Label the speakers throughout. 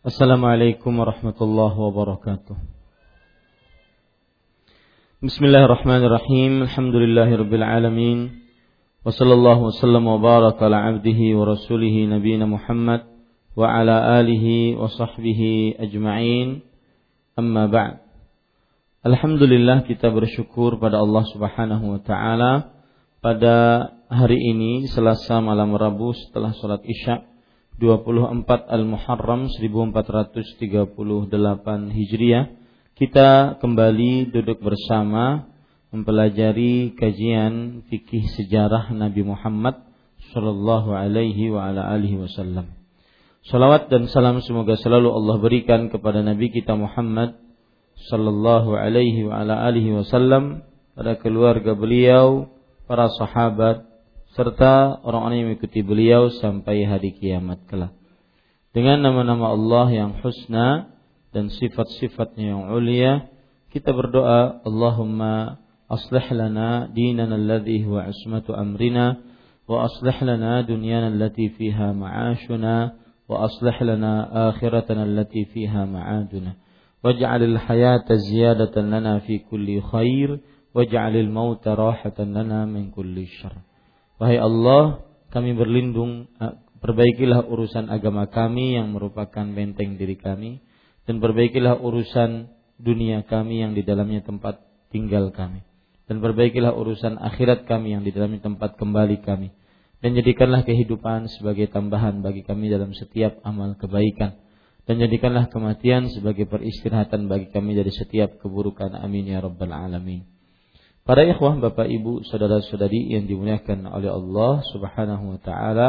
Speaker 1: Assalamualaikum warahmatullahi wabarakatuh. Bismillahirrahmanirrahim. Alhamdulillahirabbil alamin. Wa sallallahu wasallam wa baraka ala abdihi wa rasulih nabiyina Muhammad wa ala alihi wa sahbihi ajma'in. Amma ba'd. Alhamdulillah kita bersyukur pada Allah Subhanahu wa taala pada hari ini Selasa malam Rabu setelah sholat Isya 24 Al-Muharram 1438 Hijriah kita kembali duduk bersama mempelajari kajian fikih sejarah Nabi Muhammad sallallahu alaihi wa ala alihi wasallam. Salawat dan salam semoga selalu Allah berikan kepada Nabi kita Muhammad sallallahu alaihi wa ala alihi wasallam pada keluarga beliau, para sahabat, serta orang-orang yang mengikuti beliau sampai hari kiamat kelak. Dengan nama-nama Allah yang husna dan sifat-sifatnya yang ulia, kita berdoa, Allahumma aslih lana dinana alladhi huwa ismatu amrina wa aslih lana dunyana allati fiha ma'ashuna wa aslih lana akhiratana allati fiha ma'aduna waj'al al-hayata ziyadatan lana fi kulli khair waj'al al-mauta rahatan lana min kulli syarr Wahai Allah, kami berlindung, perbaikilah urusan agama kami yang merupakan benteng diri kami, dan perbaikilah urusan dunia kami yang di dalamnya tempat tinggal kami. Dan perbaikilah urusan akhirat kami yang di dalamnya tempat kembali kami. Dan jadikanlah kehidupan sebagai tambahan bagi kami dalam setiap amal kebaikan. Dan jadikanlah kematian sebagai peristirahatan bagi kami dari setiap keburukan. Amin ya rabbal alamin. Para ikhwah, Bapak Ibu, saudara-saudari yang dimuliakan oleh Allah Subhanahu wa taala,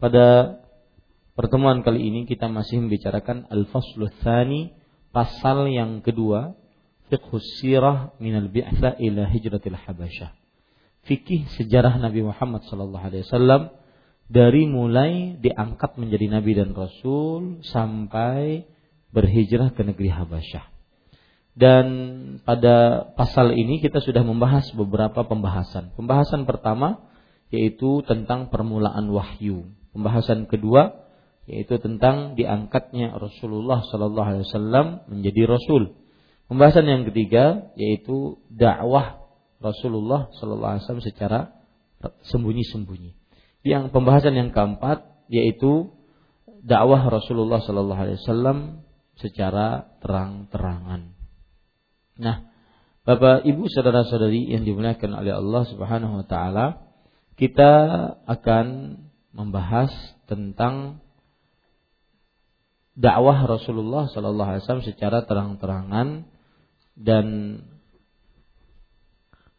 Speaker 1: pada pertemuan kali ini kita masih membicarakan al-faslu tsani, pasal yang kedua, fiqhus sirah minal bi'tsa ila hijratil habasyah. Fikih sejarah Nabi Muhammad sallallahu alaihi wasallam dari mulai diangkat menjadi nabi dan rasul sampai berhijrah ke negeri Habasyah. Dan pada pasal ini kita sudah membahas beberapa pembahasan. Pembahasan pertama yaitu tentang permulaan wahyu. Pembahasan kedua yaitu tentang diangkatnya Rasulullah Sallallahu Alaihi Wasallam menjadi Rasul. Pembahasan yang ketiga yaitu dakwah Rasulullah Sallallahu Alaihi Wasallam secara sembunyi-sembunyi. Yang pembahasan yang keempat yaitu dakwah Rasulullah Sallallahu Alaihi Wasallam secara terang-terangan. Nah, Bapak Ibu saudara-saudari yang dimuliakan oleh Allah Subhanahu wa taala, kita akan membahas tentang dakwah Rasulullah sallallahu alaihi wasallam secara terang-terangan dan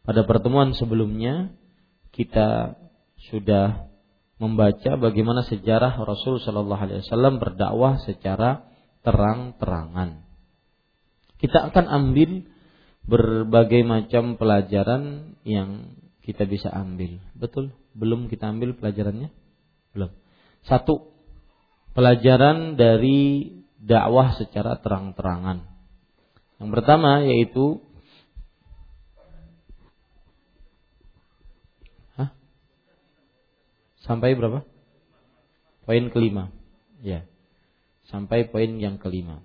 Speaker 1: pada pertemuan sebelumnya kita sudah membaca bagaimana sejarah Rasul sallallahu alaihi wasallam berdakwah secara terang-terangan. Kita akan ambil berbagai macam pelajaran yang kita bisa ambil. Betul? Belum kita ambil pelajarannya? Belum. Satu, pelajaran dari dakwah secara terang-terangan. Yang pertama yaitu Hah? Sampai berapa? Poin kelima. Ya. Sampai poin yang kelima.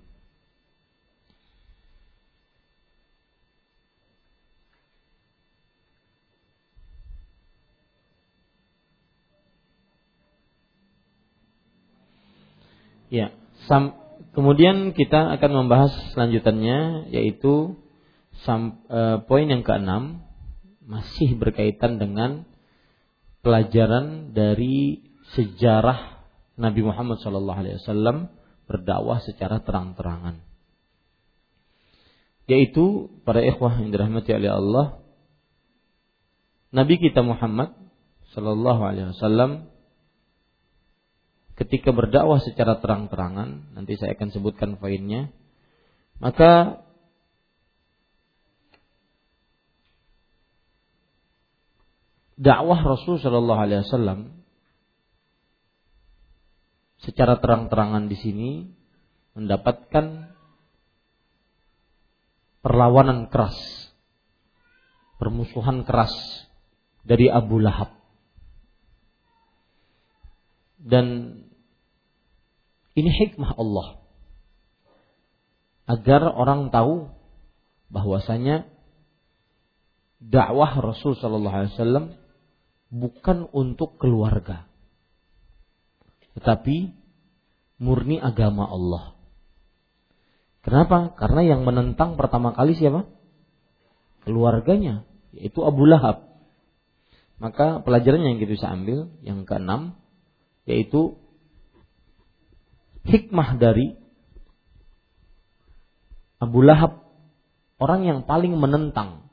Speaker 1: Ya, sam, kemudian kita akan membahas selanjutannya yaitu sam, e, poin yang keenam masih berkaitan dengan pelajaran dari sejarah Nabi Muhammad SAW berdakwah secara terang-terangan. Yaitu para ikhwah yang dirahmati oleh Allah, Nabi kita Muhammad Sallallahu Alaihi Wasallam ketika berdakwah secara terang-terangan, nanti saya akan sebutkan poinnya, maka dakwah Rasul Shallallahu Alaihi Wasallam secara terang-terangan di sini mendapatkan perlawanan keras, permusuhan keras dari Abu Lahab. Dan ini hikmah Allah. agar orang tahu bahwasanya dakwah Rasul Shallallahu Alaihi Wasallam bukan untuk keluarga, tetapi murni agama Allah. Kenapa? Karena yang menentang pertama kali siapa? Keluarganya, yaitu Abu Lahab. Maka pelajaran yang kita bisa ambil yang keenam yaitu hikmah dari Abu Lahab orang yang paling menentang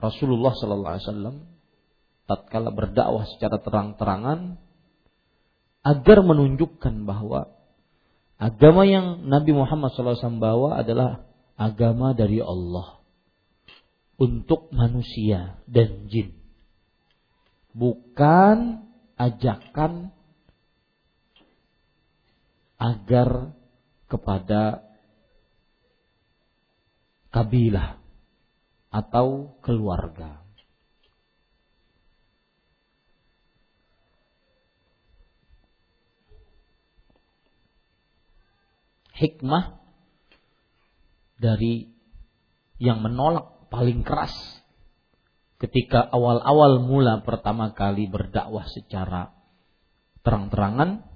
Speaker 1: Rasulullah sallallahu alaihi wasallam tatkala berdakwah secara terang-terangan agar menunjukkan bahwa agama yang Nabi Muhammad SAW bawa adalah agama dari Allah untuk manusia dan jin. Bukan ajakan agar kepada kabilah atau keluarga. Hikmah dari yang menolak paling keras ketika awal-awal mula pertama kali berdakwah secara terang-terangan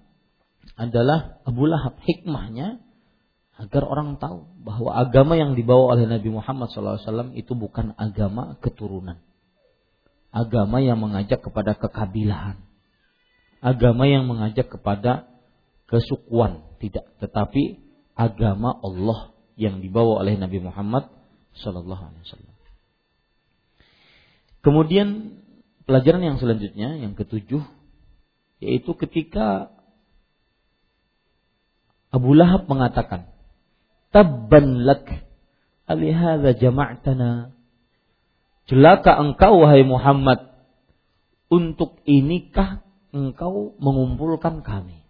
Speaker 1: adalah Abu Lahab hikmahnya agar orang tahu bahwa agama yang dibawa oleh Nabi Muhammad SAW itu bukan agama keturunan, agama yang mengajak kepada kekabilahan, agama yang mengajak kepada kesukuan, tidak, tetapi agama Allah yang dibawa oleh Nabi Muhammad SAW. Kemudian pelajaran yang selanjutnya yang ketujuh yaitu ketika Abu Lahab mengatakan, "Tabban lak alihadza jama'tana." Celaka engkau wahai Muhammad, untuk inikah engkau mengumpulkan kami?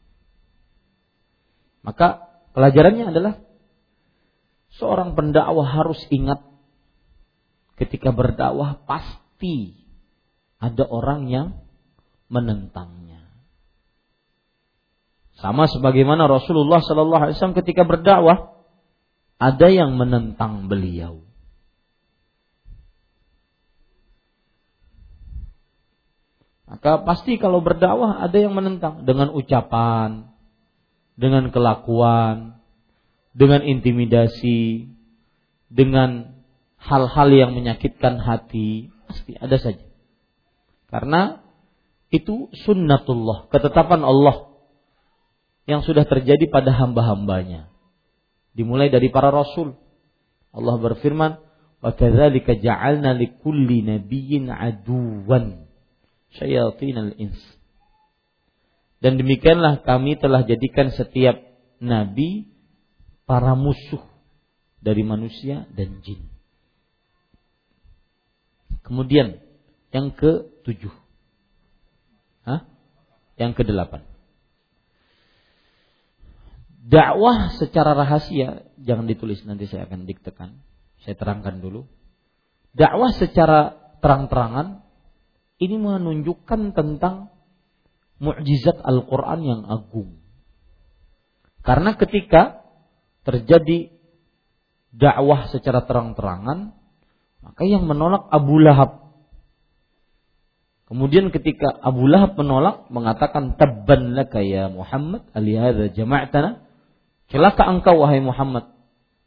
Speaker 1: Maka pelajarannya adalah seorang pendakwah harus ingat ketika berdakwah pasti ada orang yang menentangnya. Sama sebagaimana Rasulullah Sallallahu Alaihi Wasallam ketika berdakwah, ada yang menentang beliau. Maka pasti kalau berdakwah ada yang menentang dengan ucapan, dengan kelakuan, dengan intimidasi, dengan hal-hal yang menyakitkan hati, Pasti ada saja. Karena itu sunnatullah, ketetapan Allah yang sudah terjadi pada hamba-hambanya. Dimulai dari para rasul. Allah berfirman, "Wa kadzalika ja'alna likulli nabiyyin aduwan syayatinal ins." Dan demikianlah kami telah jadikan setiap nabi para musuh dari manusia dan jin. Kemudian yang ke tujuh. Hah? Yang ke delapan. Dakwah secara rahasia jangan ditulis nanti saya akan diktekan. Saya terangkan dulu. Dakwah secara terang-terangan ini menunjukkan tentang mukjizat Al-Qur'an yang agung. Karena ketika terjadi dakwah secara terang-terangan maka yang menolak Abu Lahab. Kemudian ketika Abu Lahab menolak mengatakan tabban laka ya Muhammad alihadza jama'tana celaka engkau wahai Muhammad?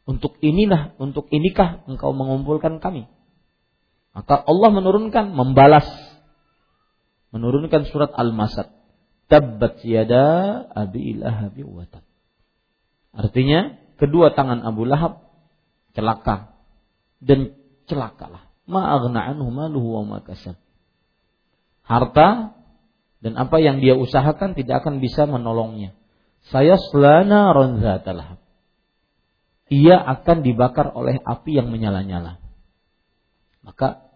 Speaker 1: Untuk inilah untuk inikah engkau mengumpulkan kami? Maka Allah menurunkan membalas. Menurunkan surat Al-Masad. Tabbat yada abi lahabi wa artinya kedua tangan Abu Lahab celaka. Dan celakalah. Ma'aghna anhu maluhu wa ma Harta dan apa yang dia usahakan tidak akan bisa menolongnya. Saya selana ronzatalahab. Ia akan dibakar oleh api yang menyala-nyala. Maka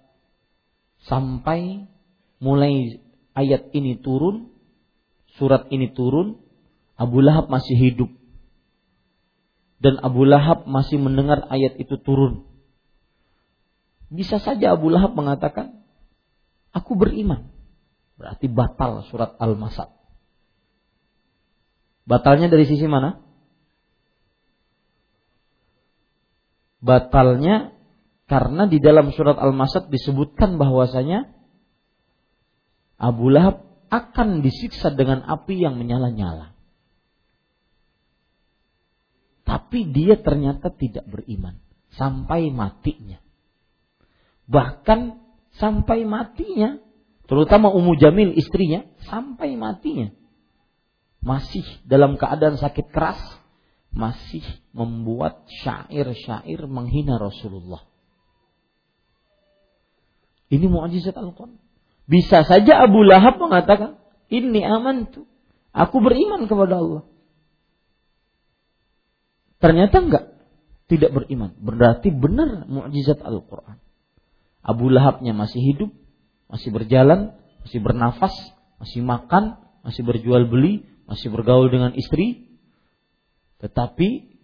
Speaker 1: sampai mulai ayat ini turun, surat ini turun, Abu Lahab masih hidup. Dan Abu Lahab masih mendengar ayat itu turun. Bisa saja Abu Lahab mengatakan, aku beriman. Berarti batal surat Al-Masad. Batalnya dari sisi mana? Batalnya karena di dalam surat Al-Masad disebutkan bahwasanya Abu Lahab akan disiksa dengan api yang menyala-nyala. Tapi dia ternyata tidak beriman sampai matinya. Bahkan sampai matinya, terutama Ummu Jamil istrinya, sampai matinya. Masih dalam keadaan sakit keras, masih membuat syair-syair menghina Rasulullah. Ini mukjizat Al-Quran. Bisa saja Abu Lahab mengatakan, ini aman tuh. Aku beriman kepada Allah. Ternyata enggak. Tidak beriman. Berarti benar mukjizat Al-Quran. Abu Lahabnya masih hidup, masih berjalan, masih bernafas, masih makan, masih berjual beli, masih bergaul dengan istri. Tetapi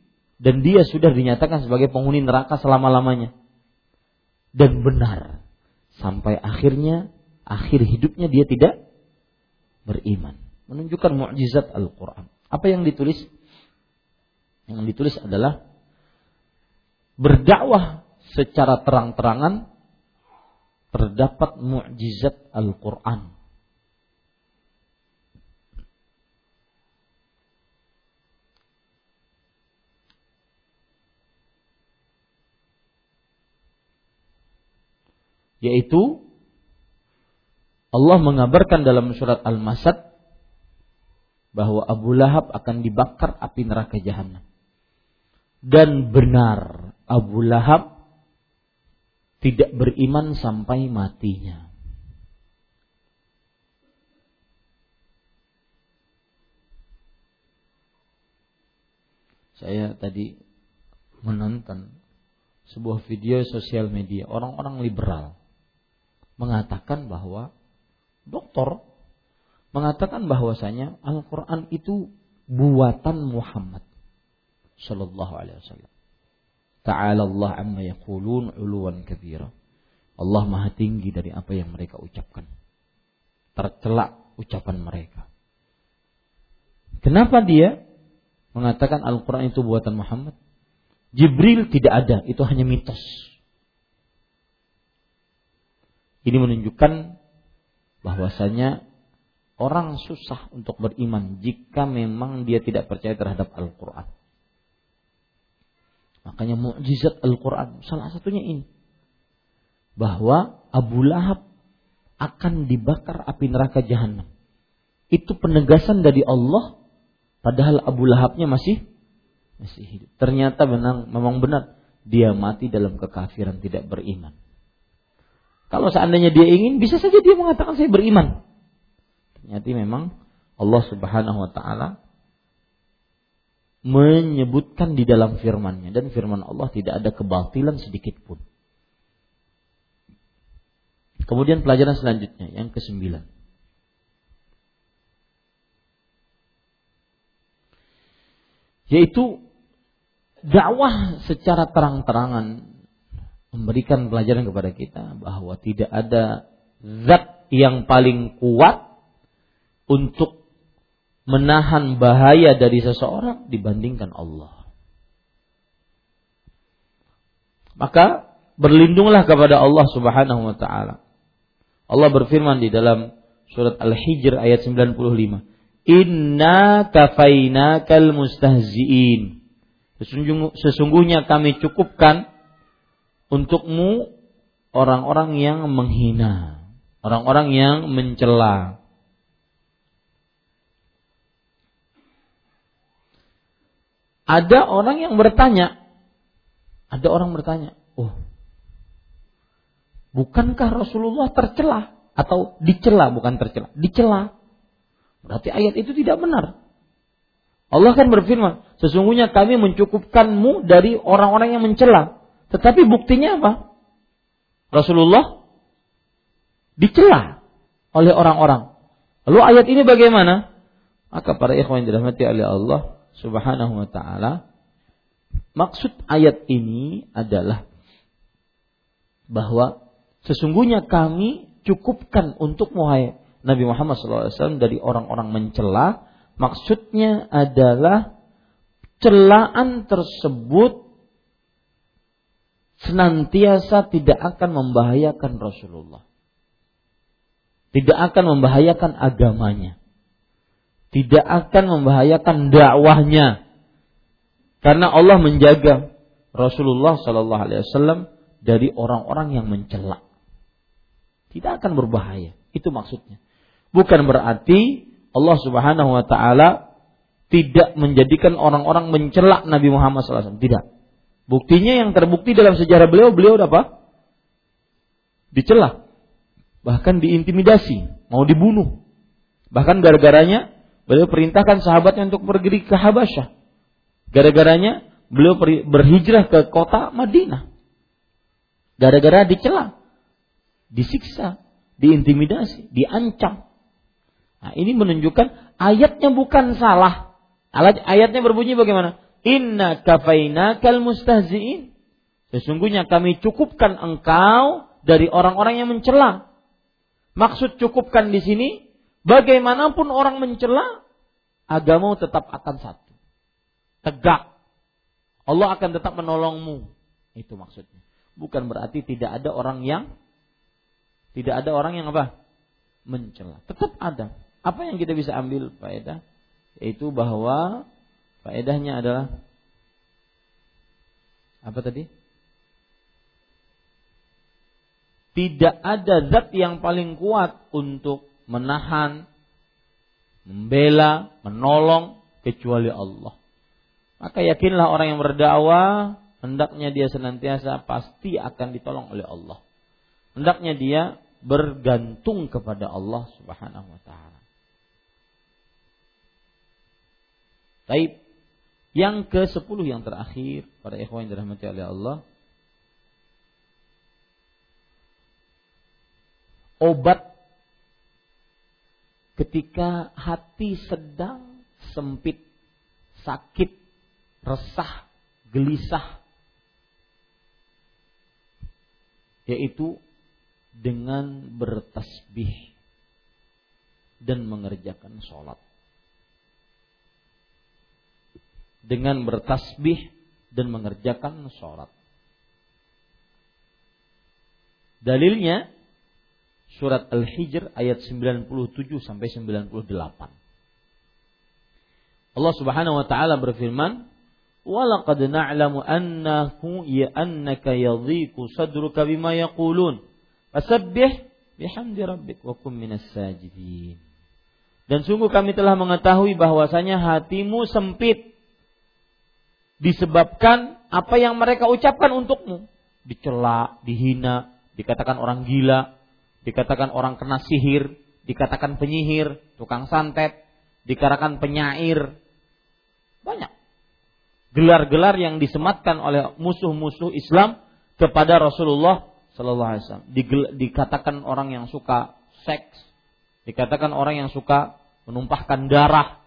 Speaker 1: dan dia sudah dinyatakan sebagai penghuni neraka selama-lamanya. Dan benar sampai akhirnya akhir hidupnya dia tidak beriman. Menunjukkan mukjizat Al-Quran. Apa yang ditulis? Yang ditulis adalah berdakwah secara terang-terangan terdapat mukjizat Al-Quran. Yaitu Allah mengabarkan dalam surat Al-Masad bahwa Abu Lahab akan dibakar api neraka jahanam. Dan benar Abu Lahab tidak beriman sampai matinya. Saya tadi menonton sebuah video sosial media orang-orang liberal mengatakan bahwa doktor mengatakan bahwasanya Al-Quran itu buatan Muhammad Sallallahu Alaihi Wasallam. Ta'ala Allah amma yaqulun uluwan kabira. Allah maha tinggi dari apa yang mereka ucapkan. Tercelak ucapan mereka. Kenapa dia mengatakan Al-Quran itu buatan Muhammad? Jibril tidak ada, itu hanya mitos. Ini menunjukkan bahwasanya orang susah untuk beriman jika memang dia tidak percaya terhadap Al-Quran. Makanya mukjizat Al-Quran salah satunya ini. Bahwa Abu Lahab akan dibakar api neraka jahanam. Itu penegasan dari Allah padahal Abu Lahabnya masih masih hidup. Ternyata benar memang benar dia mati dalam kekafiran tidak beriman. Kalau seandainya dia ingin, bisa saja dia mengatakan saya beriman. Ternyata memang Allah Subhanahu wa taala menyebutkan di dalam firman-Nya dan firman Allah tidak ada kebatilan sedikit pun. Kemudian pelajaran selanjutnya yang kesembilan. Yaitu dakwah secara terang-terangan memberikan pelajaran kepada kita bahwa tidak ada zat yang paling kuat untuk menahan bahaya dari seseorang dibandingkan Allah. Maka berlindunglah kepada Allah Subhanahu wa taala. Allah berfirman di dalam surat Al-Hijr ayat 95. Inna kafainakal mustahziin. Sesungguhnya kami cukupkan untukmu orang-orang yang menghina, orang-orang yang mencela. Ada orang yang bertanya, ada orang bertanya, oh, bukankah Rasulullah tercela atau dicela bukan tercela, dicela? Berarti ayat itu tidak benar. Allah kan berfirman, sesungguhnya kami mencukupkanmu dari orang-orang yang mencela. Tetapi buktinya apa? Rasulullah dicela oleh orang-orang. Lalu ayat ini bagaimana? Maka para ikhwan yang dirahmati oleh Allah Subhanahu wa taala, maksud ayat ini adalah bahwa sesungguhnya kami cukupkan untuk muhai Nabi Muhammad SAW dari orang-orang mencela. Maksudnya adalah celaan tersebut senantiasa tidak akan membahayakan Rasulullah. Tidak akan membahayakan agamanya. Tidak akan membahayakan dakwahnya. Karena Allah menjaga Rasulullah Shallallahu Alaihi Wasallam dari orang-orang yang mencela. Tidak akan berbahaya. Itu maksudnya. Bukan berarti Allah Subhanahu Wa Taala tidak menjadikan orang-orang mencela Nabi Muhammad SAW. Tidak. Buktinya yang terbukti dalam sejarah beliau, beliau apa? Dicela. Bahkan diintimidasi. Mau dibunuh. Bahkan gara-garanya beliau perintahkan sahabatnya untuk pergi ke Habasyah. Gara-garanya beliau berhijrah ke kota Madinah. Gara-gara dicela. Disiksa. Diintimidasi. Diancam. Nah ini menunjukkan ayatnya bukan salah Ayatnya berbunyi bagaimana? Inna kafaina kal mustahzi'in. Sesungguhnya kami cukupkan engkau dari orang-orang yang mencela. Maksud cukupkan di sini, bagaimanapun orang mencela, agama tetap akan satu. Tegak. Allah akan tetap menolongmu. Itu maksudnya. Bukan berarti tidak ada orang yang tidak ada orang yang apa? Mencela. Tetap ada. Apa yang kita bisa ambil faedah? yaitu bahwa faedahnya adalah apa tadi? Tidak ada zat yang paling kuat untuk menahan, membela, menolong kecuali Allah. Maka yakinlah orang yang berdakwah hendaknya dia senantiasa pasti akan ditolong oleh Allah. Hendaknya dia bergantung kepada Allah Subhanahu wa taala. Taib. Yang ke sepuluh yang terakhir pada ikhwan yang dirahmati oleh Allah. Obat ketika hati sedang sempit, sakit, resah, gelisah. Yaitu dengan bertasbih dan mengerjakan sholat. Dengan bertasbih dan mengerjakan sholat. Dalilnya surat Al-Hijr ayat 97 sampai 98. Allah Subhanahu wa taala berfirman, "Walaqad na'lamu annahu ya annaka yadhiqu sadruka bima yaqulun. Fasabbih bihamdi rabbik wa kum minas sajidin." Dan sungguh kami telah mengetahui bahwasanya hatimu sempit disebabkan apa yang mereka ucapkan untukmu. Dicela, dihina, dikatakan orang gila, dikatakan orang kena sihir, dikatakan penyihir, tukang santet, dikatakan penyair. Banyak. Gelar-gelar yang disematkan oleh musuh-musuh Islam kepada Rasulullah Sallallahu Alaihi Wasallam. Dikatakan orang yang suka seks, dikatakan orang yang suka menumpahkan darah.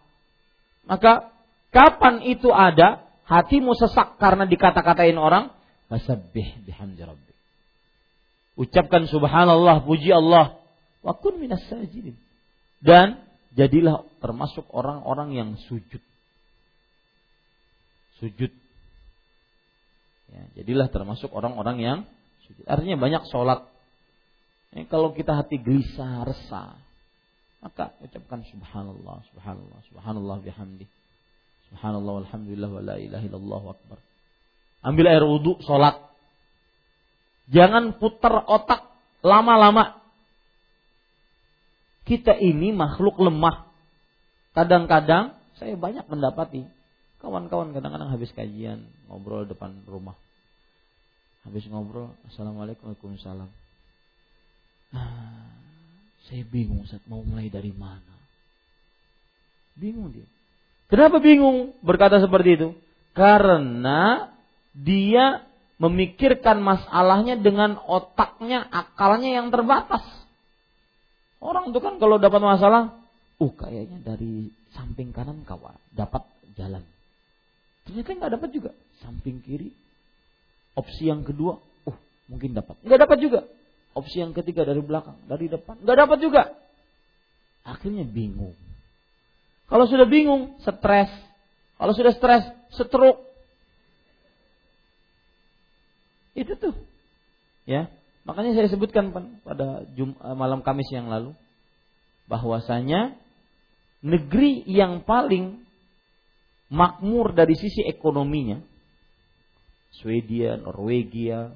Speaker 1: Maka kapan itu ada hatimu sesak karena dikata-katain orang, fasabbih bihamdi rabbik. Ucapkan subhanallah, puji Allah, wa kun minas sajidin. Dan jadilah termasuk orang-orang yang sujud. Sujud. Ya, jadilah termasuk orang-orang yang sujud. Artinya banyak sholat. Ya, kalau kita hati gelisah, resah, maka ucapkan subhanallah, subhanallah, subhanallah bihamdi. Subhanallah walhamdulillah wa la ilaha illallah akbar. Ambil air wudhu, sholat. Jangan putar otak lama-lama. Kita ini makhluk lemah. Kadang-kadang saya banyak mendapati kawan-kawan kadang-kadang habis kajian ngobrol depan rumah. Habis ngobrol, assalamualaikum waalaikumsalam. Ah, saya bingung saat mau mulai dari mana. Bingung dia. Kenapa bingung berkata seperti itu? Karena dia memikirkan masalahnya dengan otaknya, akalnya yang terbatas. Orang itu kan kalau dapat masalah, uh kayaknya dari samping kanan kawan dapat jalan. Ternyata nggak dapat juga. Samping kiri, opsi yang kedua, uh mungkin dapat. Nggak dapat juga. Opsi yang ketiga dari belakang, dari depan, nggak dapat juga. Akhirnya bingung. Kalau sudah bingung, stres. Kalau sudah stres, stroke. Itu tuh. Ya. Makanya saya sebutkan pada Jum eh, malam Kamis yang lalu bahwasanya negeri yang paling makmur dari sisi ekonominya Swedia, Norwegia,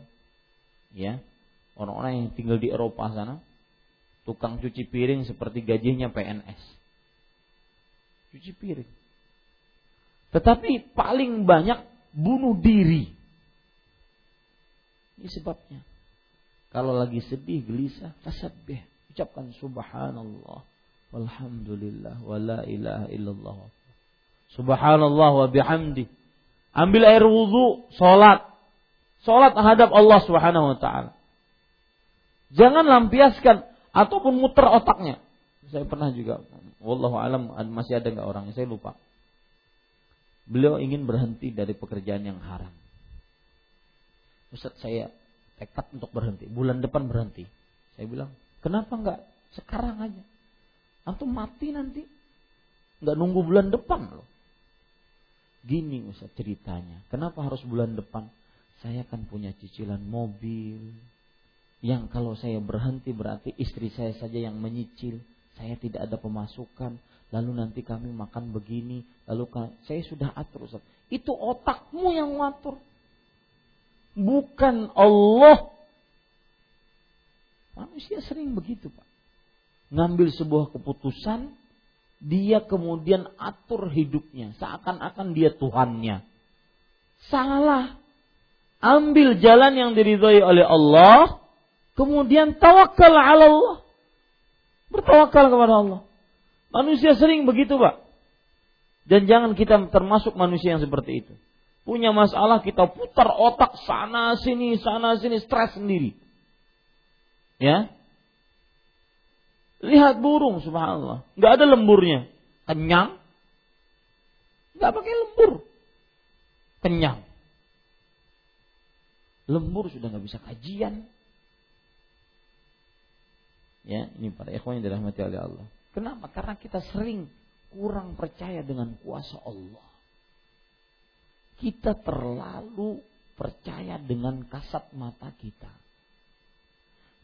Speaker 1: ya, orang-orang yang tinggal di Eropa sana, tukang cuci piring seperti gajinya PNS. Cuci piring. Tetapi paling banyak bunuh diri. Ini sebabnya. Kalau lagi sedih, gelisah, tasabbih. Ucapkan subhanallah. Walhamdulillah. Wa la ilaha illallah. Subhanallah wa bihamdi. Ambil air wudhu, sholat. Sholat menghadap Allah subhanahu wa ta'ala. Jangan lampiaskan ataupun muter otaknya. Saya pernah juga, wallahu alam masih ada nggak orangnya, saya lupa. Beliau ingin berhenti dari pekerjaan yang haram. Ustaz saya tekad untuk berhenti. Bulan depan berhenti. Saya bilang, kenapa enggak sekarang aja? Antum mati nanti. Enggak nunggu bulan depan loh. Gini Ustaz ceritanya. Kenapa harus bulan depan? Saya kan punya cicilan mobil. Yang kalau saya berhenti berarti istri saya saja yang menyicil. Saya tidak ada pemasukan. Lalu nanti kami makan begini. Lalu saya sudah atur Ustaz. Itu otakmu yang ngatur bukan Allah. Manusia sering begitu, Pak. Ngambil sebuah keputusan, dia kemudian atur hidupnya, seakan-akan dia Tuhannya. Salah. Ambil jalan yang diridhoi oleh Allah, kemudian tawakal ala Allah. Bertawakal kepada Allah. Manusia sering begitu, Pak. Dan jangan kita termasuk manusia yang seperti itu punya masalah kita putar otak sana sini sana sini stres sendiri. Ya. Lihat burung subhanallah, nggak ada lemburnya. Kenyang. Nggak pakai lembur. Kenyang. Lembur sudah nggak bisa kajian. Ya, ini para ikhwan yang dirahmati oleh Allah. Kenapa? Karena kita sering kurang percaya dengan kuasa Allah kita terlalu percaya dengan kasat mata kita.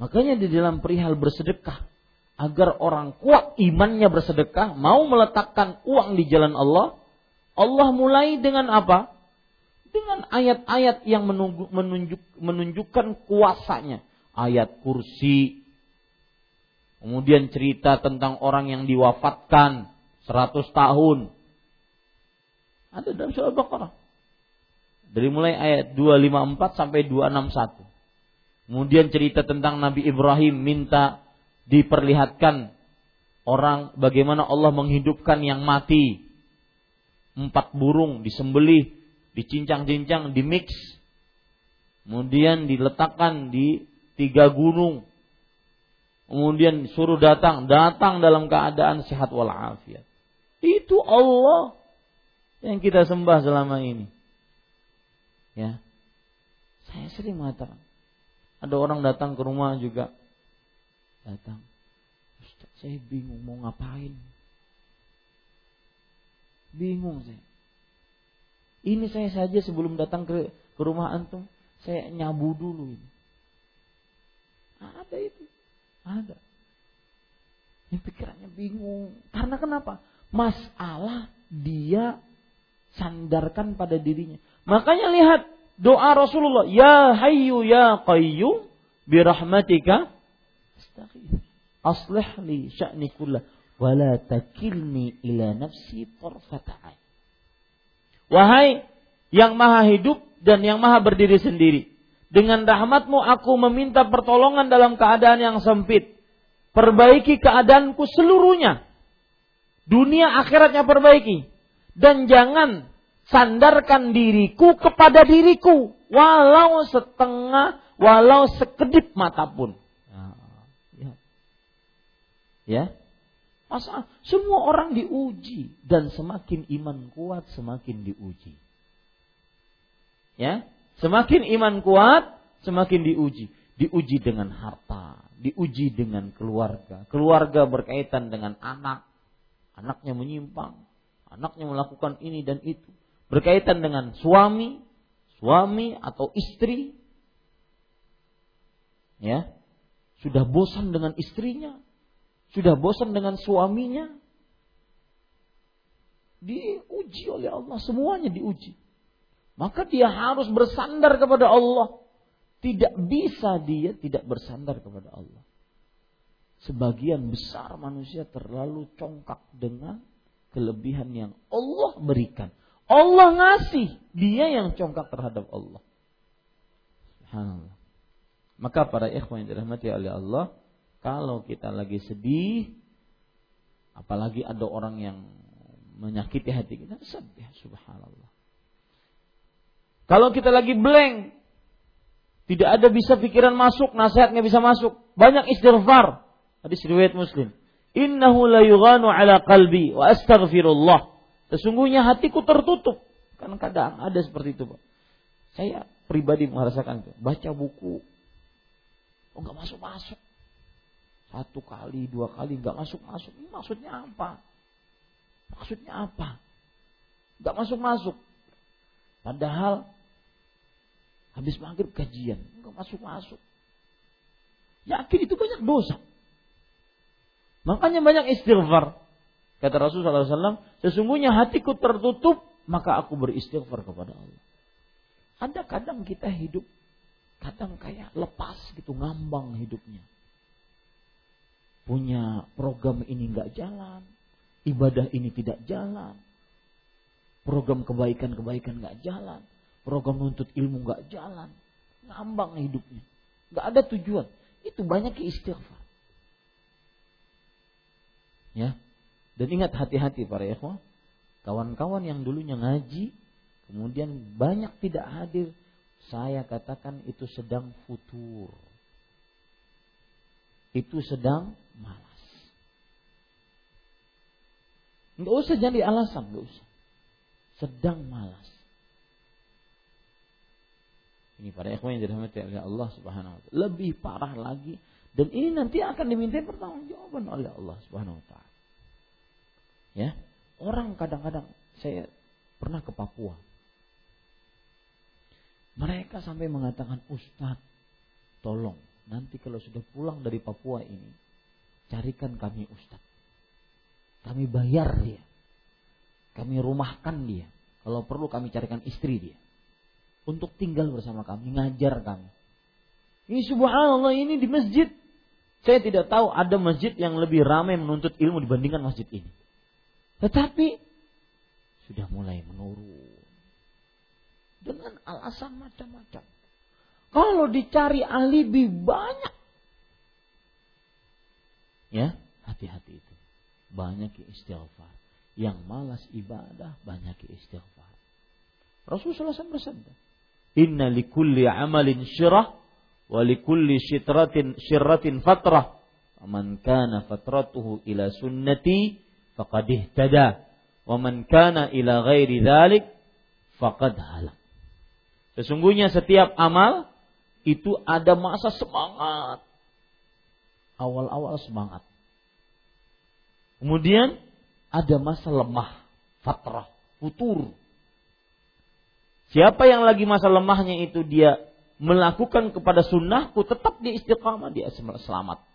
Speaker 1: Makanya di dalam perihal bersedekah, agar orang kuat imannya bersedekah, mau meletakkan uang di jalan Allah, Allah mulai dengan apa? Dengan ayat-ayat yang menunjuk, menunjuk, menunjukkan kuasanya. Ayat kursi, kemudian cerita tentang orang yang diwafatkan 100 tahun. Ada dalam surah Al-Baqarah. Dari mulai ayat 254 sampai 261. Kemudian cerita tentang Nabi Ibrahim minta diperlihatkan orang bagaimana Allah menghidupkan yang mati. Empat burung disembelih, dicincang-cincang, dimix. Kemudian diletakkan di tiga gunung. Kemudian suruh datang, datang dalam keadaan sehat walafiat. Itu Allah yang kita sembah selama ini. Ya. Saya sering mengatakan. Ada orang datang ke rumah juga. Datang. Ustaz, saya bingung mau ngapain. Bingung saya. Ini saya saja sebelum datang ke, ke rumah antum, saya nyabu dulu ini. Ada itu. Ada. Yang pikirannya bingung. Karena kenapa? Masalah dia sandarkan pada dirinya. Makanya lihat doa Rasulullah, ya hayyu ya qayyum birahmatika astaghfir. Aslih li sya'ni kullah wa takilni ila nafsi tarfata Wahai yang maha hidup dan yang maha berdiri sendiri. Dengan rahmatmu aku meminta pertolongan dalam keadaan yang sempit. Perbaiki keadaanku seluruhnya. Dunia akhiratnya perbaiki. Dan jangan sandarkan diriku kepada diriku walau setengah walau sekedip mata pun ya, ya. masa semua orang diuji dan semakin iman kuat semakin diuji ya semakin iman kuat semakin diuji diuji dengan harta diuji dengan keluarga keluarga berkaitan dengan anak anaknya menyimpang anaknya melakukan ini dan itu berkaitan dengan suami, suami atau istri, Ya. Sudah bosan dengan istrinya, sudah bosan dengan suaminya. Diuji oleh Allah, semuanya diuji. Maka dia harus bersandar kepada Allah. Tidak bisa dia tidak bersandar kepada Allah. Sebagian besar manusia terlalu congkak dengan kelebihan yang Allah berikan. Allah ngasih, dia yang congkak terhadap Allah. Subhanallah. Maka para ikhwan yang dirahmati oleh Allah, kalau kita lagi sedih, apalagi ada orang yang menyakiti hati kita, sedih, subhanallah. Kalau kita lagi blank, tidak ada bisa pikiran masuk, nasihat nggak bisa masuk. Banyak istighfar. Hadis riwayat Muslim. Innahu la yughanu ala qalbi wa astaghfirullah. Sesungguhnya hatiku tertutup. Kan kadang ada seperti itu, Pak. Saya pribadi merasakan itu. Baca buku. Oh nggak masuk-masuk. Satu kali, dua kali nggak masuk-masuk. Ini maksudnya apa? Maksudnya apa? Nggak masuk-masuk. Padahal Habis maghrib kajian, enggak masuk-masuk. Yakin itu banyak dosa. Makanya banyak istighfar. Kata Rasulullah SAW, sesungguhnya hatiku tertutup, maka aku beristighfar kepada Allah. Ada kadang kita hidup, kadang kayak lepas gitu, ngambang hidupnya. Punya program ini nggak jalan, ibadah ini tidak jalan, program kebaikan-kebaikan nggak jalan program nuntut ilmu nggak jalan, ngambang hidupnya, nggak ada tujuan. Itu banyak istighfar. Ya, dan ingat hati-hati para ikhwah, kawan-kawan yang dulunya ngaji, kemudian banyak tidak hadir, saya katakan itu sedang futur. Itu sedang malas. Nggak usah jadi alasan, nggak usah. Sedang malas. Ini para ikhwan yang dirahmati oleh Allah Subhanahu wa taala. Lebih parah lagi dan ini nanti akan diminta pertanggungjawaban oleh Allah Subhanahu wa taala. Ya. Orang kadang-kadang saya pernah ke Papua. Mereka sampai mengatakan, "Ustaz, tolong nanti kalau sudah pulang dari Papua ini, carikan kami ustaz. Kami bayar dia. Kami rumahkan dia. Kalau perlu kami carikan istri dia untuk tinggal bersama kami, ngajar kami. Ini subhanallah ini di masjid. Saya tidak tahu ada masjid yang lebih ramai menuntut ilmu dibandingkan masjid ini. Tetapi sudah mulai menurun. Dengan alasan macam-macam. Kalau dicari alibi banyak. Ya, hati-hati itu. Banyak istighfar. Yang malas ibadah, banyak istighfar. Rasulullah SAW bersabda, Inna likulli amalin syirah wa likulli syitratin syirratin fatrah. Faman kana fatratuhu ila sunnati faqad ihtada. Wa man kana ila ghairi dhalik faqad halak. Sesungguhnya setiap amal itu ada masa semangat. Awal-awal semangat. Kemudian ada masa lemah, fatrah, futur. Siapa yang lagi masa lemahnya itu dia melakukan kepada sunnahku tetap dia istiqamah dia selamat.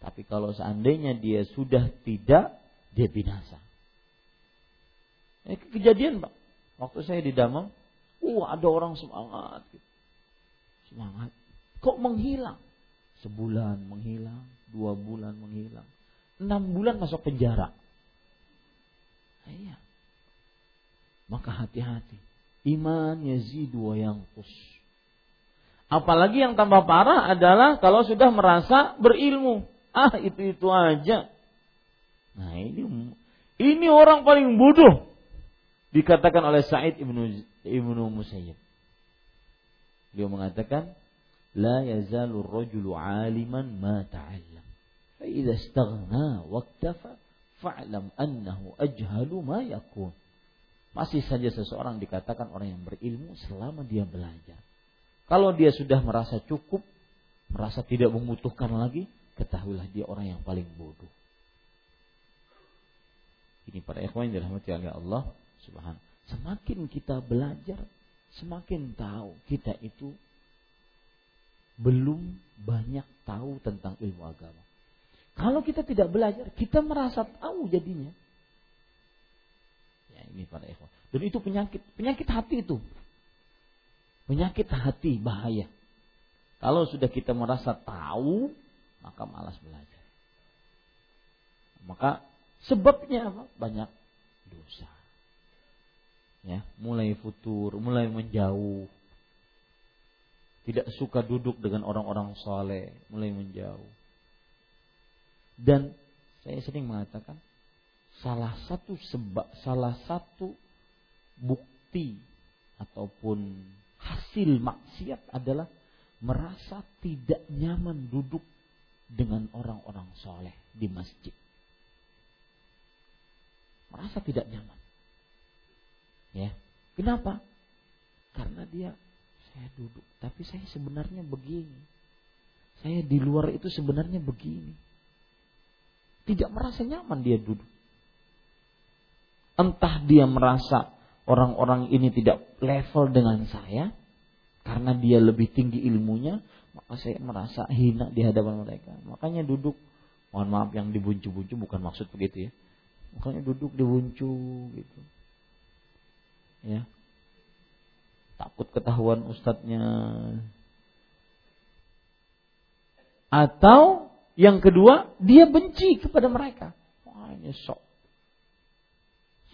Speaker 1: Tapi kalau seandainya dia sudah tidak dia binasa. Eh, kejadian pak, waktu saya di Damang, uh ada orang semangat, semangat, kok menghilang? Sebulan menghilang, dua bulan menghilang, enam bulan masuk penjara. Iya. Maka hati-hati iman yazidu wa yanqus. Apalagi yang tambah parah adalah kalau sudah merasa berilmu. Ah, itu-itu aja. Nah, ini ini orang paling bodoh dikatakan oleh Sa'id ibnu ibnu Musayyib. Dia mengatakan, "La yazalu rajulu 'aliman ma ta'allam. Fa idza istaghna waqtafa fa'lam annahu ajhalu ma yakun." Masih saja seseorang dikatakan orang yang berilmu selama dia belajar. Kalau dia sudah merasa cukup, merasa tidak membutuhkan lagi, ketahuilah dia orang yang paling bodoh. Ini para ikhwan yang dirahmati oleh Allah Subhanahu. Semakin kita belajar, semakin tahu kita itu
Speaker 2: belum banyak tahu tentang ilmu agama. Kalau kita tidak belajar, kita merasa tahu jadinya. Ya ini para ikhwan. Dan itu penyakit, penyakit hati itu. Penyakit hati bahaya. Kalau sudah kita merasa tahu, maka malas belajar. Maka sebabnya apa? Banyak dosa. Ya, mulai futur, mulai menjauh. Tidak suka duduk dengan orang-orang soleh, mulai menjauh. Dan saya sering mengatakan salah satu sebab, salah satu bukti ataupun hasil maksiat adalah merasa tidak nyaman duduk dengan orang-orang soleh di masjid. Merasa tidak nyaman. Ya. Kenapa? Karena dia saya duduk, tapi saya sebenarnya begini. Saya di luar itu sebenarnya begini. Tidak merasa nyaman dia duduk. Entah dia merasa orang-orang ini tidak level dengan saya, karena dia lebih tinggi ilmunya, maka saya merasa hina di hadapan mereka. Makanya duduk, mohon maaf yang dibuncu-buncu bukan maksud begitu ya. Makanya duduk dibuncu gitu. Ya. Takut ketahuan ustadznya. Atau yang kedua, dia benci kepada mereka. Wah, ini sok.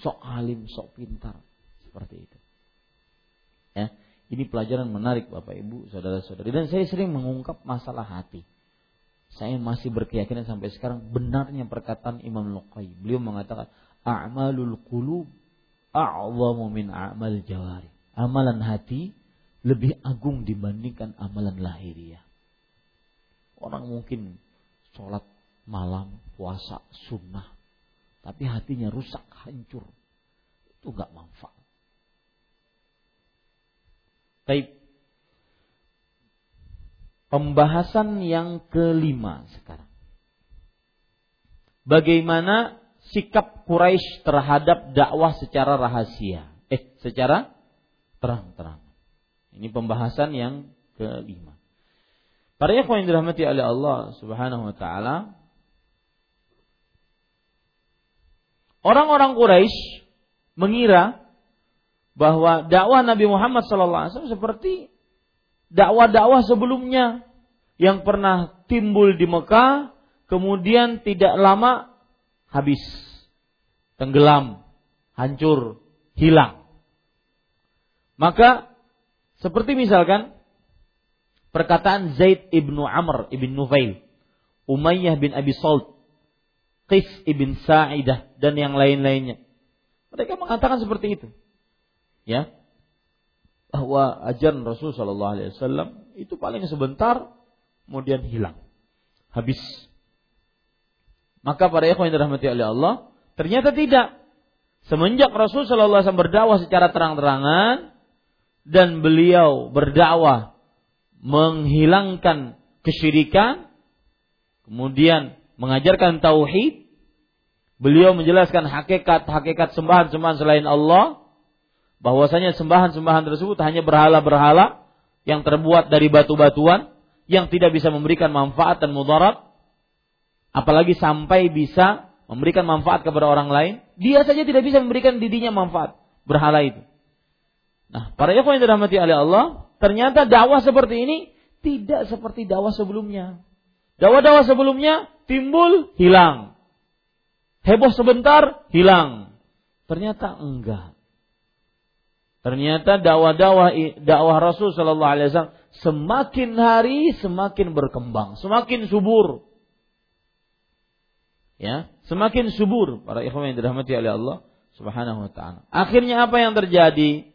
Speaker 2: Sok alim, sok pintar. Seperti itu. Ya. Ini pelajaran menarik Bapak Ibu, saudara-saudari. Dan saya sering mengungkap masalah hati. Saya masih berkeyakinan sampai sekarang benarnya perkataan Imam Luqai. Beliau mengatakan, "A'malul qulub a'zamu min a'mal jawari." Amalan hati lebih agung dibandingkan amalan lahiriah. Orang mungkin sholat malam, puasa, sunnah. Tapi hatinya rusak, hancur. Itu gak manfaat. Baik. Pembahasan yang kelima sekarang. Bagaimana sikap Quraisy terhadap dakwah secara rahasia? Eh, secara terang-terang. Ini pembahasan yang kelima. Para ikhwan yang dirahmati oleh Allah Subhanahu wa taala, orang-orang Quraisy mengira bahwa dakwah Nabi Muhammad SAW seperti dakwah-dakwah sebelumnya yang pernah timbul di Mekah, kemudian tidak lama habis, tenggelam, hancur, hilang. Maka seperti misalkan perkataan Zaid ibnu Amr ibn Nufail, Umayyah bin Abi Salt, Qis ibn Sa'idah dan yang lain-lainnya. Mereka mengatakan seperti itu. Ya. Bahwa ajaran Rasul Shallallahu Alaihi Wasallam itu paling sebentar kemudian hilang. Habis. Maka para ikhwan yang dirahmati oleh Allah ternyata tidak. Semenjak Rasul Shallallahu Alaihi Wasallam berdakwah secara terang-terangan dan beliau berdakwah menghilangkan kesyirikan kemudian mengajarkan tauhid beliau menjelaskan hakikat-hakikat sembahan-sembahan selain Allah bahwasanya sembahan-sembahan tersebut hanya berhala-berhala yang terbuat dari batu-batuan yang tidak bisa memberikan manfaat dan mudarat apalagi sampai bisa memberikan manfaat kepada orang lain dia saja tidak bisa memberikan didinya manfaat berhala itu nah para ikhwan yang dirahmati oleh Allah ternyata dakwah seperti ini tidak seperti dakwah sebelumnya dakwah-dakwah sebelumnya timbul hilang heboh sebentar hilang ternyata enggak Ternyata dakwah-dakwah dakwah Rasul Shallallahu Alaihi Wasallam semakin hari semakin berkembang, semakin subur. Ya, semakin subur para ikhwan yang dirahmati oleh Allah Subhanahu wa taala. Akhirnya apa yang terjadi?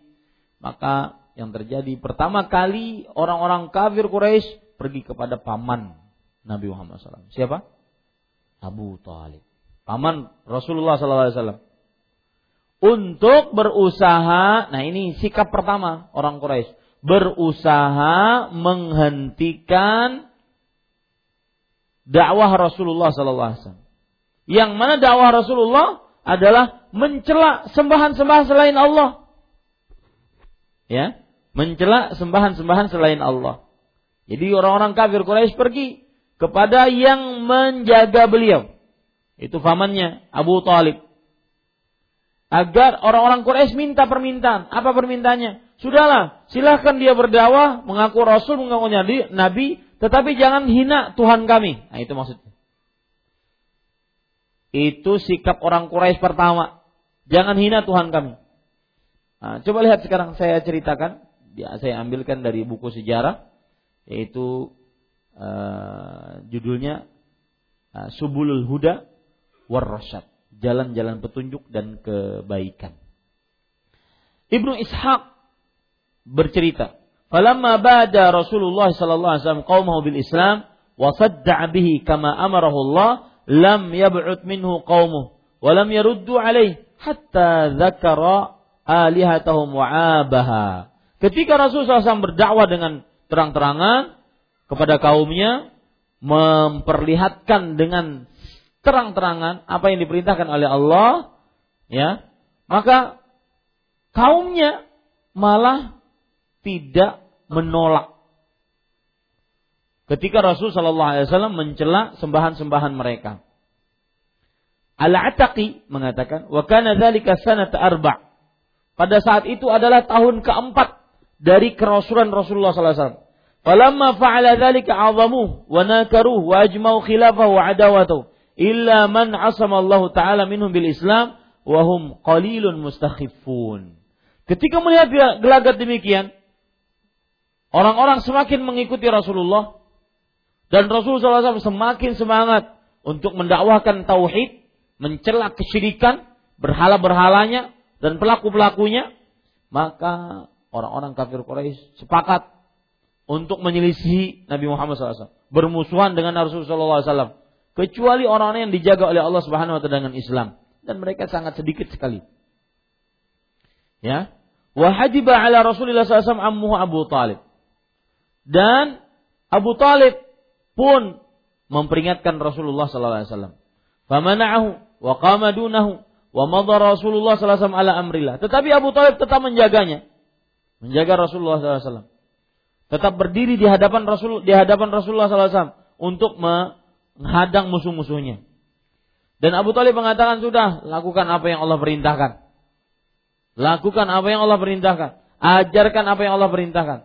Speaker 2: Maka yang terjadi pertama kali orang-orang kafir Quraisy pergi kepada paman Nabi Muhammad SAW. Siapa? Abu Talib. Paman Rasulullah SAW untuk berusaha, nah ini sikap pertama orang Quraisy, berusaha menghentikan dakwah Rasulullah wasallam. Yang mana dakwah Rasulullah adalah mencela sembahan-sembahan selain Allah. Ya, mencela sembahan-sembahan selain Allah. Jadi orang-orang kafir Quraisy pergi kepada yang menjaga beliau. Itu famannya Abu Talib. Agar orang-orang Quraisy minta permintaan. Apa permintaannya? Sudahlah, silahkan dia berdakwah, mengaku Rasul, mengaku Nabi, tetapi jangan hina Tuhan kami. Nah itu maksudnya. Itu sikap orang Quraisy pertama. Jangan hina Tuhan kami. Nah, coba lihat sekarang saya ceritakan, saya ambilkan dari buku sejarah, yaitu uh, judulnya uh, Subulul Huda war Rasyad, jalan-jalan petunjuk dan kebaikan. Ibnu Ishaq bercerita, "Falamma bada Rasulullah sallallahu alaihi wasallam qaumahu bil Islam wa sadda'a bihi kama amarahu Allah, lam yab'ud minhu qaumuhu wa lam yaruddu alaihi hatta dzakara alihatahum wa abaha." Ketika Rasulullah SAW berdakwah dengan terang-terangan kepada kaumnya, memperlihatkan dengan terang-terangan apa yang diperintahkan oleh Allah, ya, maka kaumnya malah tidak menolak. Ketika Rasul Shallallahu Alaihi Wasallam mencela sembahan-sembahan mereka. Al-Ataqi mengatakan, "Wa kana dzalika sanata arba'." Pada saat itu adalah tahun keempat dari kerasulan Rasulullah sallallahu alaihi wasallam. Falamma fa'ala dzalika 'azamuhu wa nakaruhu wa ajma'u khilafahu wa illa man 'asama Allah taala minhum bil Islam wa hum qalilun mustakhiffun. Ketika melihat gelagat demikian, orang-orang semakin mengikuti Rasulullah dan Rasulullah SAW semakin semangat untuk mendakwahkan tauhid, mencela kesyirikan, berhala-berhalanya dan pelaku-pelakunya, maka orang-orang kafir Quraisy sepakat untuk menyelisihi Nabi Muhammad SAW, bermusuhan dengan Rasulullah SAW, kecuali orang-orang yang dijaga oleh Allah Subhanahu Wa Taala dengan Islam. Dan mereka sangat sedikit sekali. Ya, wahajiba ala Rasulullah SAW ammuhu Abu Talib. Dan Abu Talib pun memperingatkan Rasulullah SAW. Famana'ahu wa qama wa madha Rasulullah SAW ala amrillah. Tetapi Abu Talib tetap menjaganya menjaga Rasulullah SAW. Tetap berdiri di hadapan Rasul di hadapan Rasulullah SAW untuk menghadang musuh-musuhnya. Dan Abu Talib mengatakan sudah lakukan apa yang Allah perintahkan. Lakukan apa yang Allah perintahkan. Ajarkan apa yang Allah perintahkan.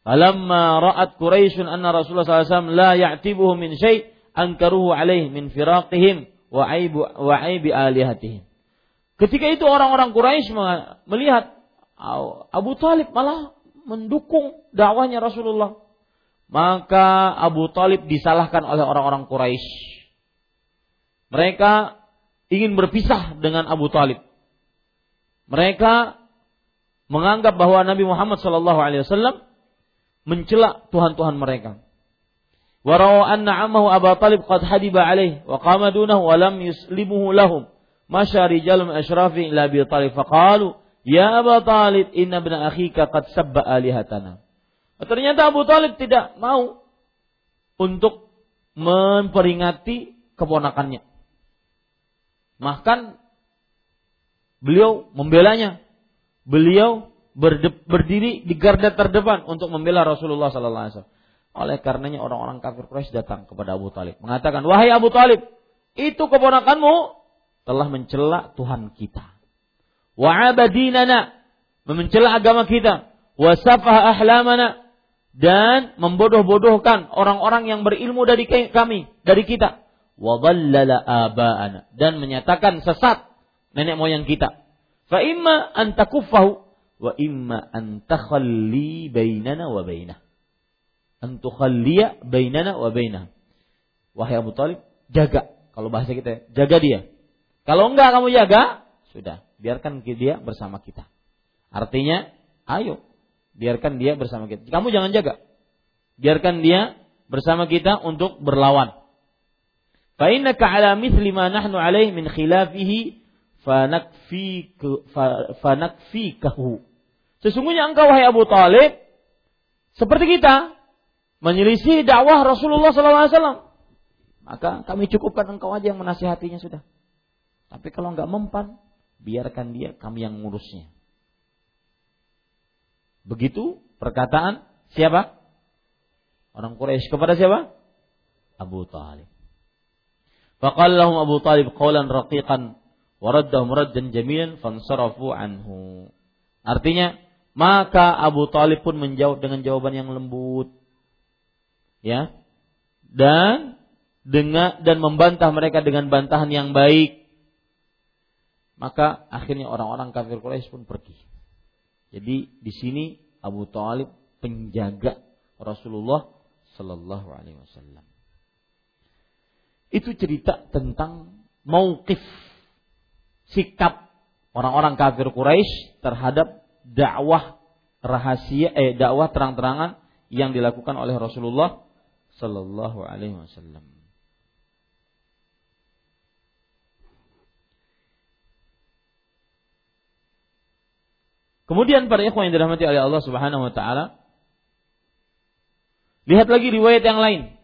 Speaker 2: Falamma ra'at Quraisyun anna Rasulullah SAW la ya'tibuhu min syai' ankaruhu alaih min firaqihim wa aibi alihatihim. Ketika itu orang-orang Quraisy melihat Abu Talib malah mendukung dakwahnya Rasulullah. Maka Abu Talib disalahkan oleh orang-orang Quraisy. Mereka ingin berpisah dengan Abu Talib. Mereka menganggap bahwa Nabi Muhammad Wasallam mencela Tuhan-Tuhan mereka. Warau anna amahu Abu Talib qad hadiba alaih wa qama dunahu wa lam yuslimuhu lahum. Masya rijalun ashrafi ila Abi Talib faqalu Ya Abu Talib, inna bin akhika qad sabba alihatana. Ternyata Abu Talib tidak mau untuk memperingati keponakannya. Bahkan beliau membelanya. Beliau berdiri di garda terdepan untuk membela Rasulullah sallallahu alaihi wasallam. Oleh karenanya orang-orang kafir Quraisy datang kepada Abu Talib. Mengatakan, "Wahai Abu Talib, itu keponakanmu telah mencela Tuhan kita." wa abadinana memencela agama kita. Wa safah ahlamana dan membodoh-bodohkan orang-orang yang berilmu dari kami dari kita. Wa dhallala aba'ana dan menyatakan sesat nenek moyang kita. Fa imma an takuffahu wa imma bainana wa bainah an tukhalliya bainana wa bainah wahai Abu Talib jaga kalau bahasa kita jaga dia kalau enggak kamu jaga sudah biarkan dia bersama kita. Artinya, ayo, biarkan dia bersama kita. Kamu jangan jaga. Biarkan dia bersama kita untuk berlawan. Fa innaka ala mithli ma nahnu alaih min khilafihi fanakfikahu. Sesungguhnya engkau wahai Abu Talib seperti kita menyelisih dakwah Rasulullah SAW. Maka kami cukupkan engkau aja yang menasihatinya sudah. Tapi kalau enggak mempan, biarkan dia kami yang ngurusnya. Begitu perkataan siapa? Orang Quraisy kepada siapa? Abu Talib. Faqala lahum Abu Talib qawlan raqiqan waraddahum raddan jamilan fansarafu anhu. Artinya, maka Abu Talib pun menjawab dengan jawaban yang lembut. Ya. Dan dengan dan membantah mereka dengan bantahan yang baik. Maka akhirnya orang-orang kafir Quraisy pun pergi. Jadi di sini Abu Talib penjaga Rasulullah Sallallahu Alaihi Wasallam. Itu cerita tentang mauqif sikap orang-orang kafir Quraisy terhadap dakwah rahasia eh dakwah terang-terangan yang dilakukan oleh Rasulullah sallallahu alaihi wasallam. Kemudian para ikhwan yang dirahmati oleh Allah Subhanahu wa taala lihat lagi riwayat yang lain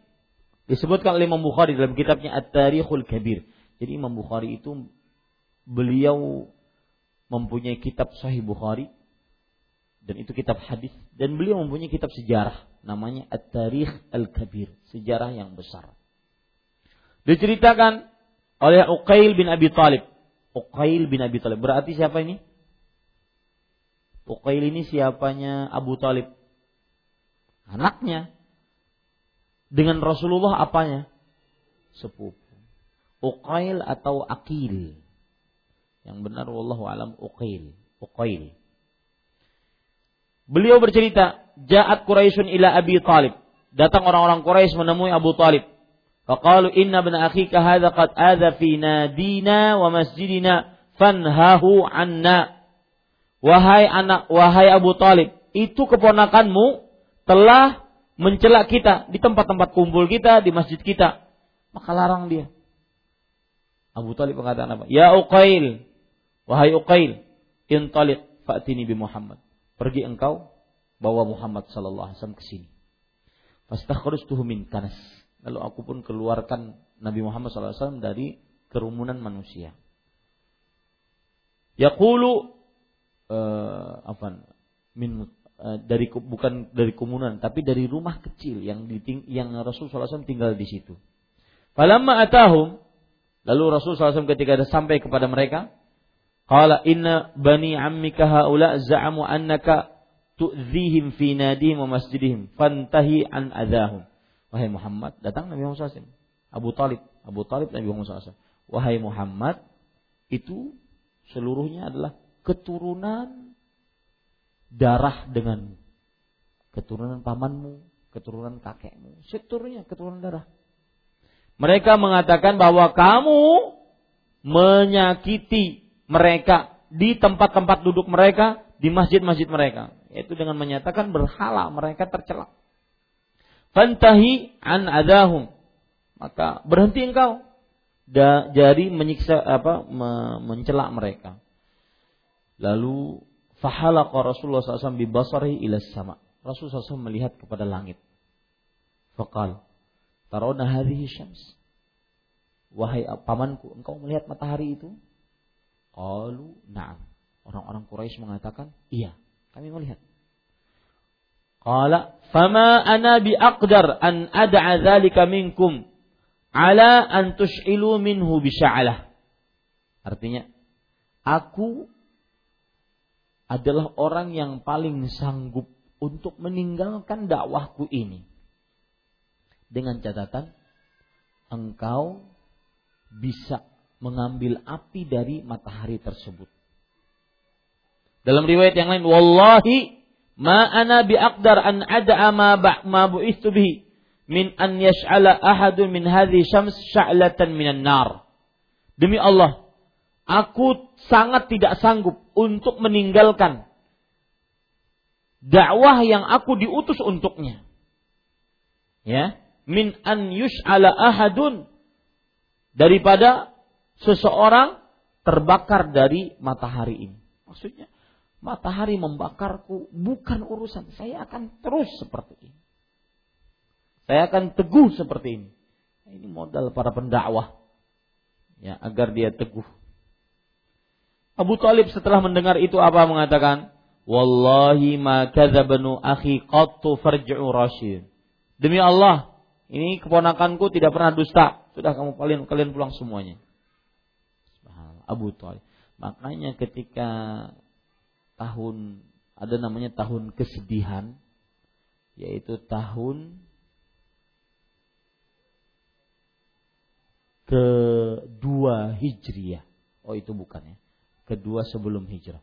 Speaker 2: Disebutkan oleh Imam Bukhari dalam kitabnya At-Tarikhul Kabir. Jadi Imam Bukhari itu beliau mempunyai kitab Sahih Bukhari dan itu kitab hadis dan beliau mempunyai kitab sejarah namanya At-Tarikh Al-Kabir, sejarah yang besar. Diceritakan oleh Uqail bin Abi Talib. Uqail bin Abi Talib. Berarti siapa ini? Uqail ini siapanya Abu Talib? Anaknya dengan Rasulullah apanya? Sepupu. Uqail atau Akil. Yang benar wallahu alam Uqail. Uqail. Beliau bercerita, "Ja'at Quraisyun ila Abi Talib." Datang orang-orang Quraisy menemui Abu Talib. Faqalu inna bin akhika hadza qad adza fi nadina wa masjidina fanhahu anna. Wahai anak, wahai Abu Talib, itu keponakanmu telah mencela kita di tempat-tempat kumpul kita, di masjid kita, maka larang dia. Abu Talib mengatakan apa? Ya Uqail, wahai Uqail, intalik fa'tini bi Muhammad. Pergi engkau bawa Muhammad sallallahu alaihi wasallam ke sini. Fastakhrustuhu min kanas. Lalu aku pun keluarkan Nabi Muhammad sallallahu alaihi wasallam dari kerumunan manusia. Yaqulu uh, apa min Eh, dari bukan dari komunan tapi dari rumah kecil yang diting, yang Rasul SAW tinggal di situ. Falamma atahum lalu Rasul SAW ketika ada sampai kepada mereka qala inna bani ammika haula za'amu annaka tu'zihim fi nadihim wa masjidihim fantahi an adahum. Wahai Muhammad, datang Nabi Muhammad SAW. Abu Talib, Abu Talib Nabi Muhammad SAW. Wahai Muhammad, itu seluruhnya adalah keturunan darah dengan keturunan pamanmu, keturunan kakekmu, seturnya keturunan darah. Mereka mengatakan bahwa kamu menyakiti mereka di tempat-tempat duduk mereka, di masjid-masjid mereka. Yaitu dengan menyatakan berhala mereka tercela. Fantahi an adahum. Maka berhenti engkau dari menyiksa apa mencela mereka. Lalu Fahalaqa Rasulullah SAW bibasari ila sama. Rasulullah SAW melihat kepada langit. Fakal. Tarona hadhihi syams. Wahai pamanku, engkau melihat matahari itu? Qalu na'am. Orang-orang Quraisy mengatakan, iya, kami melihat. Qala, fama ana biaqdar an ad'a dzalika minkum ala an tush'ilu minhu bisya'alah. Artinya, aku adalah orang yang paling sanggup untuk meninggalkan dakwahku ini. Dengan catatan engkau bisa mengambil api dari matahari tersebut. Dalam riwayat yang lain, wallahi ma ana biaqdar an ad'a ma ma bu'istu bihi min an yash'ala ahadun min hadhihi syams sya'latan minan nar. Demi Allah, Aku sangat tidak sanggup untuk meninggalkan dakwah yang aku diutus untuknya. Ya, min an yus'ala ahadun daripada seseorang terbakar dari matahari ini. Maksudnya, matahari membakarku bukan urusan. Saya akan terus seperti ini. Saya akan teguh seperti ini. Ini modal para pendakwah. Ya, agar dia teguh Abu Talib setelah mendengar itu apa mengatakan? Wallahi ma kadzabanu akhi qattu farji'u rasyid. Demi Allah, ini keponakanku tidak pernah dusta. Sudah kamu kalian kalian pulang semuanya. Abu Talib. Makanya ketika tahun ada namanya tahun kesedihan yaitu tahun kedua Hijriah. Oh itu bukan ya. Kedua sebelum hijrah.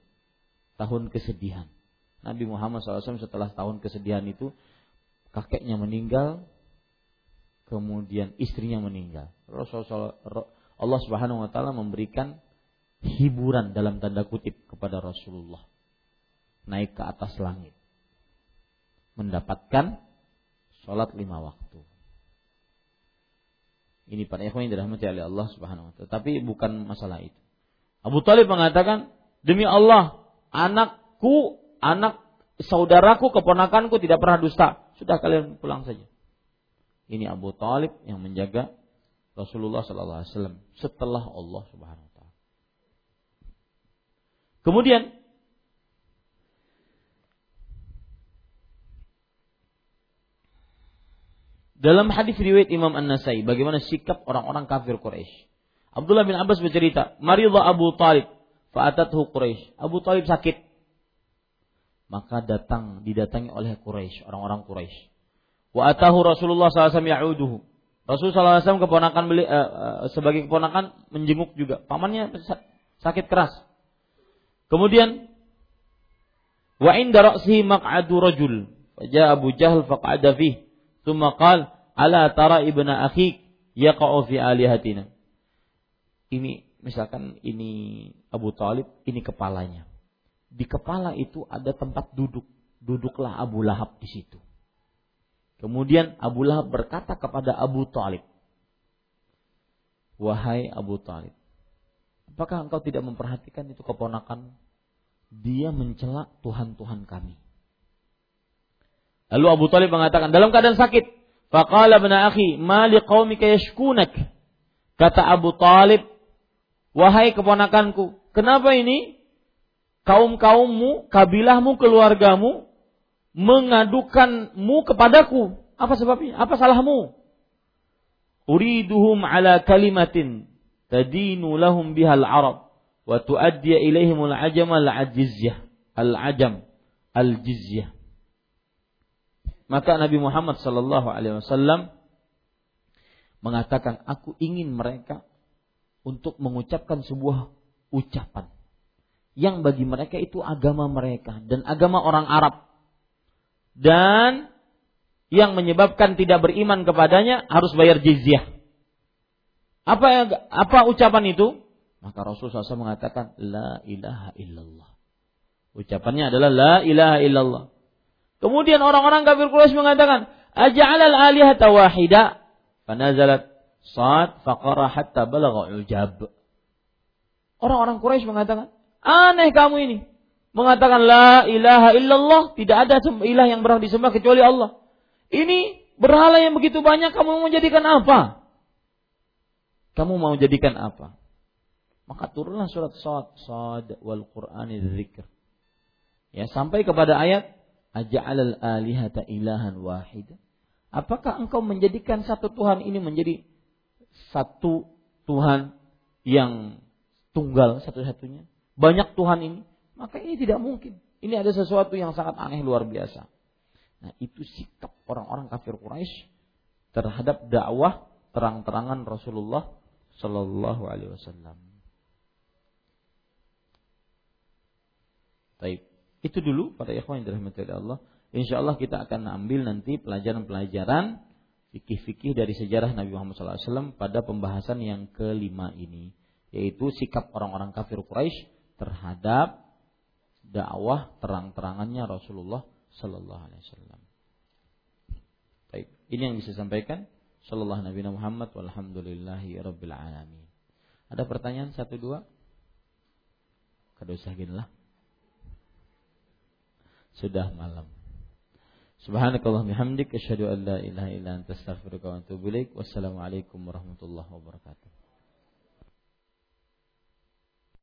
Speaker 2: Tahun kesedihan. Nabi Muhammad SAW setelah tahun kesedihan itu kakeknya meninggal, kemudian istrinya meninggal. Rasulullah Allah Subhanahu wa taala memberikan hiburan dalam tanda kutip kepada Rasulullah. Naik ke atas langit. Mendapatkan sholat lima waktu. Ini para ikhwan yang dirahmati oleh Allah Subhanahu wa taala. Tapi bukan masalah itu. Abu Talib mengatakan, "Demi Allah, anakku, anak saudaraku, keponakanku tidak pernah dusta. Sudah kalian pulang saja." Ini Abu Talib yang menjaga Rasulullah sallallahu alaihi wasallam setelah Allah Subhanahu wa taala. Kemudian Dalam hadis riwayat Imam An-Nasai, bagaimana sikap orang-orang kafir Quraisy. Abdullah bin Abbas bercerita, "Maridha Abu Talib, fa'atathu Quraisy." Abu Talib sakit. Maka datang didatangi oleh Quraisy, orang-orang Quraisy. Wa atahu Rasulullah SAW ya'uduhu. Rasulullah SAW keponakan beli, uh, uh, sebagai keponakan menjenguk juga. Pamannya sakit keras. Kemudian wa inda ra'sihi maq'adu rajul. Faja Abu Jahal faq'ada. Thumma qal, ala tara ibna akhik yaqa'u fi alihatina. Ini misalkan ini Abu Talib, ini kepalanya. Di kepala itu ada tempat duduk. Duduklah Abu Lahab di situ. Kemudian Abu Lahab berkata kepada Abu Talib, Wahai Abu Talib, apakah engkau tidak memperhatikan itu keponakan? Dia mencela Tuhan-Tuhan kami. Lalu Abu Talib mengatakan dalam keadaan sakit. Faqala bin akhi, ma liqaumika yashkunak? Kata Abu Talib, wahai keponakanku, kenapa ini kaum-kaummu, kabilahmu, keluargamu mengadukanmu kepadaku? Apa sebabnya? Apa salahmu? Uriduhum ala kalimatin tadinu lahum bihal arab wa tuaddi ilaihim al-ajam al-ajizyah al-ajam al-jizyah maka Nabi Muhammad Sallallahu Alaihi Wasallam mengatakan, aku ingin mereka untuk mengucapkan sebuah ucapan yang bagi mereka itu agama mereka dan agama orang Arab dan yang menyebabkan tidak beriman kepadanya harus bayar jizyah. Apa apa ucapan itu? Maka Rasulullah SAW mengatakan la ilaha illallah. Ucapannya adalah la ilaha illallah. Kemudian orang-orang kafir Quraisy mengatakan, "Aj'alal alihata wahida?" Fanazalat Sa'ad faqara hatta balagha ujab. Orang-orang Quraisy mengatakan, "Aneh kamu ini." Mengatakan la ilaha illallah, tidak ada ilah yang berhak disembah kecuali Allah. Ini berhala yang begitu banyak kamu mau jadikan apa? Kamu mau jadikan apa? Maka turunlah surat Sad, Sad wal Qur'ani dzikr. Ya, sampai kepada ayat Aja'alal alihata ilahan wahida. Apakah engkau menjadikan satu Tuhan ini menjadi satu Tuhan yang tunggal satu-satunya? Banyak Tuhan ini? Maka ini tidak mungkin. Ini ada sesuatu yang sangat aneh luar biasa. Nah itu sikap orang-orang kafir Quraisy terhadap dakwah terang-terangan Rasulullah Shallallahu Alaihi Wasallam. Baik. Itu dulu para ikhwan yang dirahmati oleh Allah. Insya Allah kita akan ambil nanti pelajaran-pelajaran fikih-fikih dari sejarah Nabi Muhammad SAW pada pembahasan yang kelima ini, yaitu sikap orang-orang kafir Quraisy terhadap dakwah terang-terangannya Rasulullah Sallallahu Alaihi Wasallam. Baik, ini yang bisa sampaikan. Sallallahu Nabi Muhammad walhamdulillahi rabbil alamin. Ada pertanyaan satu dua? Kada usah lah sudah malam. Subhanakallah bihamdik asyhadu an la ilaha illa anta astaghfiruka wa atubu ilaik. Wassalamualaikum warahmatullahi wabarakatuh.